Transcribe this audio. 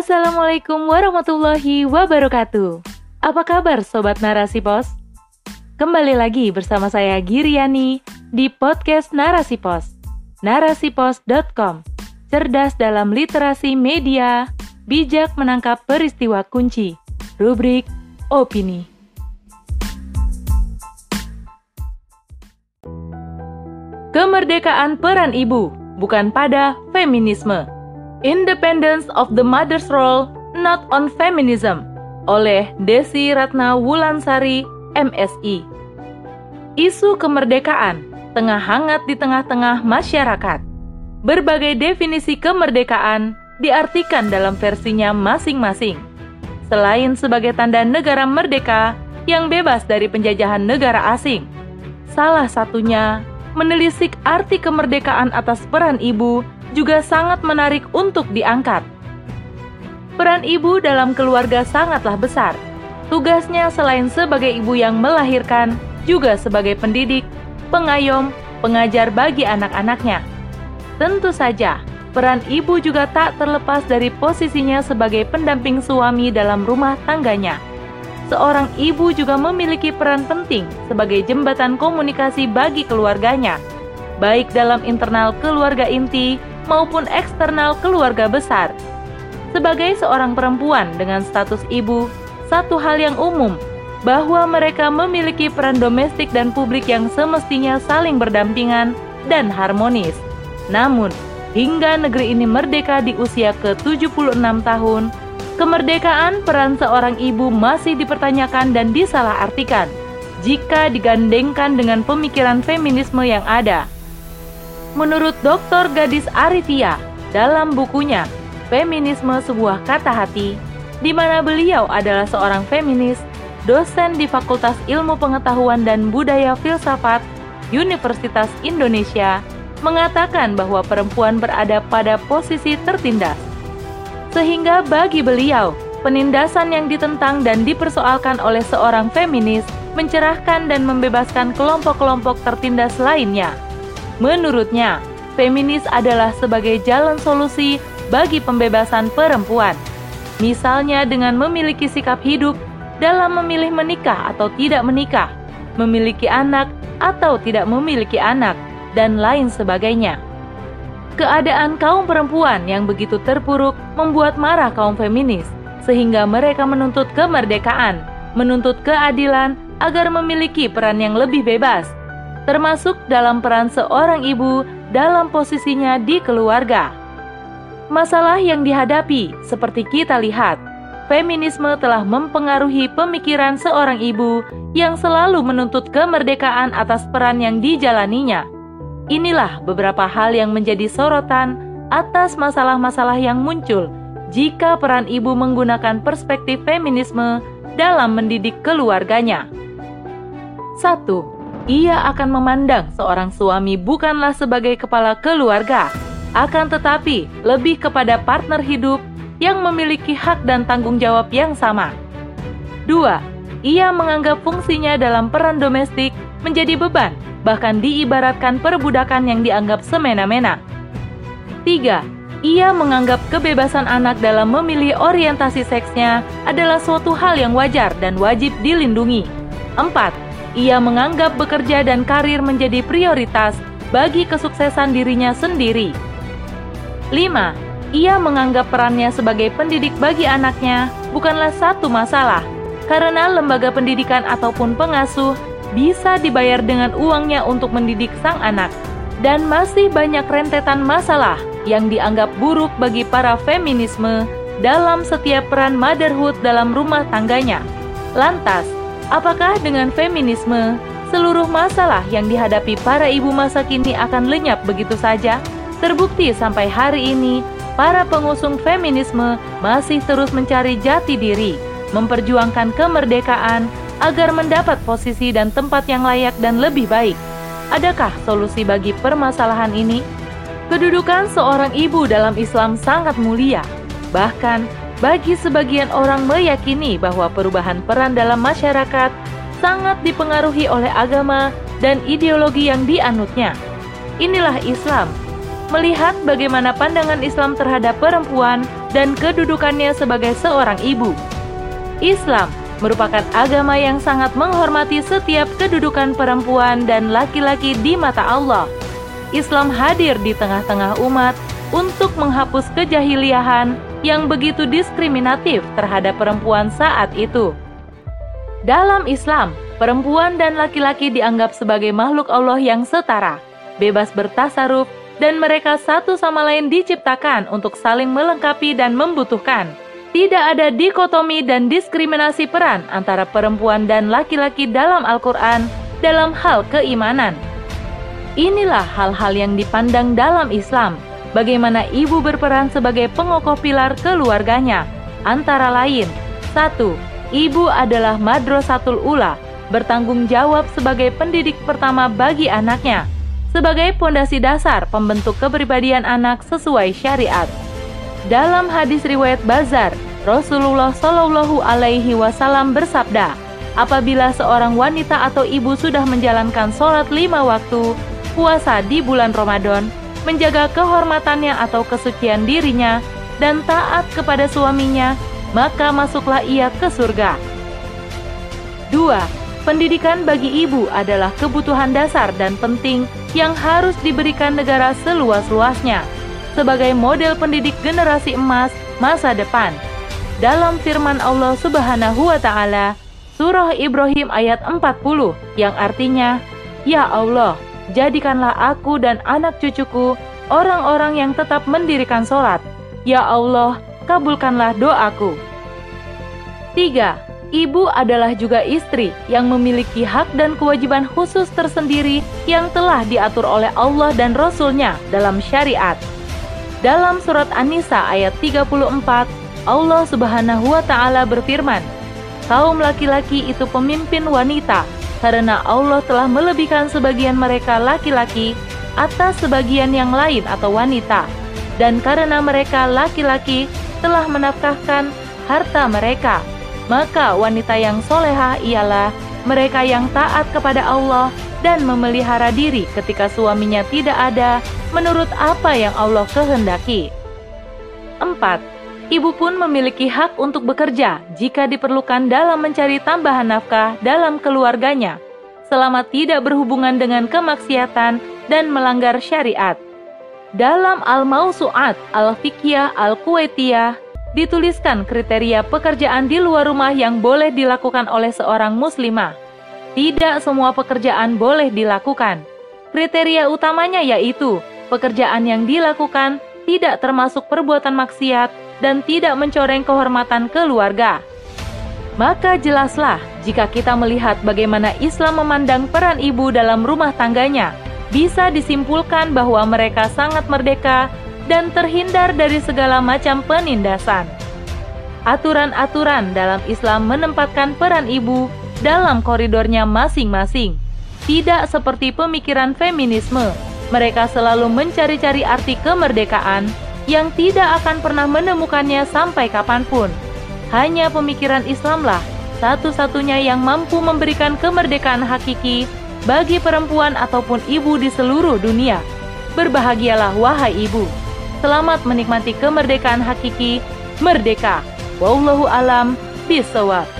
Assalamualaikum warahmatullahi wabarakatuh. Apa kabar Sobat Narasi Pos? Kembali lagi bersama saya Giriani di podcast Narasi Pos. Narasipos.com Cerdas dalam literasi media, bijak menangkap peristiwa kunci. Rubrik Opini. Kemerdekaan peran ibu, bukan pada feminisme. Independence of the Mother's Role, Not on Feminism, oleh Desi Ratna Wulansari, MSI. Isu kemerdekaan tengah hangat di tengah-tengah masyarakat. Berbagai definisi kemerdekaan diartikan dalam versinya masing-masing. Selain sebagai tanda negara merdeka yang bebas dari penjajahan negara asing, salah satunya menelisik arti kemerdekaan atas peran ibu juga sangat menarik untuk diangkat. Peran ibu dalam keluarga sangatlah besar. Tugasnya selain sebagai ibu yang melahirkan, juga sebagai pendidik, pengayom, pengajar bagi anak-anaknya. Tentu saja, peran ibu juga tak terlepas dari posisinya sebagai pendamping suami dalam rumah tangganya seorang ibu juga memiliki peran penting sebagai jembatan komunikasi bagi keluarganya, baik dalam internal keluarga inti maupun eksternal keluarga besar. Sebagai seorang perempuan dengan status ibu, satu hal yang umum bahwa mereka memiliki peran domestik dan publik yang semestinya saling berdampingan dan harmonis. Namun, hingga negeri ini merdeka di usia ke-76 tahun, Kemerdekaan peran seorang ibu masih dipertanyakan dan disalahartikan jika digandengkan dengan pemikiran feminisme yang ada. Menurut Dr. Gadis Arifia dalam bukunya Feminisme Sebuah Kata Hati, di mana beliau adalah seorang feminis, dosen di Fakultas Ilmu Pengetahuan dan Budaya Filsafat Universitas Indonesia, mengatakan bahwa perempuan berada pada posisi tertindas sehingga bagi beliau, penindasan yang ditentang dan dipersoalkan oleh seorang feminis mencerahkan dan membebaskan kelompok-kelompok tertindas lainnya. Menurutnya, feminis adalah sebagai jalan solusi bagi pembebasan perempuan. Misalnya dengan memiliki sikap hidup dalam memilih menikah atau tidak menikah, memiliki anak atau tidak memiliki anak, dan lain sebagainya. Keadaan kaum perempuan yang begitu terpuruk membuat marah kaum feminis, sehingga mereka menuntut kemerdekaan, menuntut keadilan agar memiliki peran yang lebih bebas, termasuk dalam peran seorang ibu dalam posisinya di keluarga. Masalah yang dihadapi, seperti kita lihat, feminisme telah mempengaruhi pemikiran seorang ibu yang selalu menuntut kemerdekaan atas peran yang dijalaninya Inilah beberapa hal yang menjadi sorotan atas masalah-masalah yang muncul jika peran ibu menggunakan perspektif feminisme dalam mendidik keluarganya. 1. Ia akan memandang seorang suami bukanlah sebagai kepala keluarga, akan tetapi lebih kepada partner hidup yang memiliki hak dan tanggung jawab yang sama. 2. Ia menganggap fungsinya dalam peran domestik menjadi beban bahkan diibaratkan perbudakan yang dianggap semena-mena. 3. Ia menganggap kebebasan anak dalam memilih orientasi seksnya adalah suatu hal yang wajar dan wajib dilindungi. 4. Ia menganggap bekerja dan karir menjadi prioritas bagi kesuksesan dirinya sendiri. 5. Ia menganggap perannya sebagai pendidik bagi anaknya bukanlah satu masalah, karena lembaga pendidikan ataupun pengasuh bisa dibayar dengan uangnya untuk mendidik sang anak. Dan masih banyak rentetan masalah yang dianggap buruk bagi para feminisme dalam setiap peran motherhood dalam rumah tangganya. Lantas, apakah dengan feminisme, seluruh masalah yang dihadapi para ibu masa kini akan lenyap begitu saja? Terbukti sampai hari ini, para pengusung feminisme masih terus mencari jati diri, memperjuangkan kemerdekaan, agar mendapat posisi dan tempat yang layak dan lebih baik. Adakah solusi bagi permasalahan ini? Kedudukan seorang ibu dalam Islam sangat mulia. Bahkan, bagi sebagian orang meyakini bahwa perubahan peran dalam masyarakat sangat dipengaruhi oleh agama dan ideologi yang dianutnya. Inilah Islam. Melihat bagaimana pandangan Islam terhadap perempuan dan kedudukannya sebagai seorang ibu. Islam merupakan agama yang sangat menghormati setiap kedudukan perempuan dan laki-laki di mata Allah. Islam hadir di tengah-tengah umat untuk menghapus kejahiliahan yang begitu diskriminatif terhadap perempuan saat itu. Dalam Islam, perempuan dan laki-laki dianggap sebagai makhluk Allah yang setara, bebas bertasaruf, dan mereka satu sama lain diciptakan untuk saling melengkapi dan membutuhkan. Tidak ada dikotomi dan diskriminasi peran antara perempuan dan laki-laki dalam Al-Quran dalam hal keimanan. Inilah hal-hal yang dipandang dalam Islam, bagaimana ibu berperan sebagai pengokoh pilar keluarganya, antara lain, satu, Ibu adalah madrasatul ula, bertanggung jawab sebagai pendidik pertama bagi anaknya, sebagai pondasi dasar pembentuk kepribadian anak sesuai syariat. Dalam hadis riwayat Bazar, Rasulullah Shallallahu Alaihi Wasallam bersabda, apabila seorang wanita atau ibu sudah menjalankan sholat lima waktu, puasa di bulan Ramadan, menjaga kehormatannya atau kesucian dirinya, dan taat kepada suaminya, maka masuklah ia ke surga. 2. Pendidikan bagi ibu adalah kebutuhan dasar dan penting yang harus diberikan negara seluas-luasnya sebagai model pendidik generasi emas masa depan. Dalam firman Allah Subhanahu wa taala, surah Ibrahim ayat 40 yang artinya, "Ya Allah, jadikanlah aku dan anak cucuku orang-orang yang tetap mendirikan sholat. Ya Allah, kabulkanlah doaku." 3. Ibu adalah juga istri yang memiliki hak dan kewajiban khusus tersendiri yang telah diatur oleh Allah dan Rasul-Nya dalam syariat. Dalam surat An-Nisa ayat 34, Allah Subhanahu wa taala berfirman, "Kaum laki-laki itu pemimpin wanita karena Allah telah melebihkan sebagian mereka laki-laki atas sebagian yang lain atau wanita, dan karena mereka laki-laki telah menafkahkan harta mereka." Maka wanita yang soleha ialah mereka yang taat kepada Allah dan memelihara diri ketika suaminya tidak ada menurut apa yang Allah kehendaki. 4. Ibu pun memiliki hak untuk bekerja jika diperlukan dalam mencari tambahan nafkah dalam keluarganya, selama tidak berhubungan dengan kemaksiatan dan melanggar syariat. Dalam Al-Mausu'at Al-Fiqhiyah Al-Kuwaitiyah dituliskan kriteria pekerjaan di luar rumah yang boleh dilakukan oleh seorang muslimah. Tidak semua pekerjaan boleh dilakukan. Kriteria utamanya yaitu pekerjaan yang dilakukan tidak termasuk perbuatan maksiat dan tidak mencoreng kehormatan keluarga. Maka jelaslah jika kita melihat bagaimana Islam memandang peran ibu dalam rumah tangganya, bisa disimpulkan bahwa mereka sangat merdeka dan terhindar dari segala macam penindasan. Aturan-aturan dalam Islam menempatkan peran ibu dalam koridornya masing-masing. Tidak seperti pemikiran feminisme, mereka selalu mencari-cari arti kemerdekaan yang tidak akan pernah menemukannya sampai kapan pun. Hanya pemikiran Islamlah satu-satunya yang mampu memberikan kemerdekaan hakiki bagi perempuan ataupun ibu di seluruh dunia. Berbahagialah wahai ibu. Selamat menikmati kemerdekaan hakiki. Merdeka. Wallahu alam bisawab.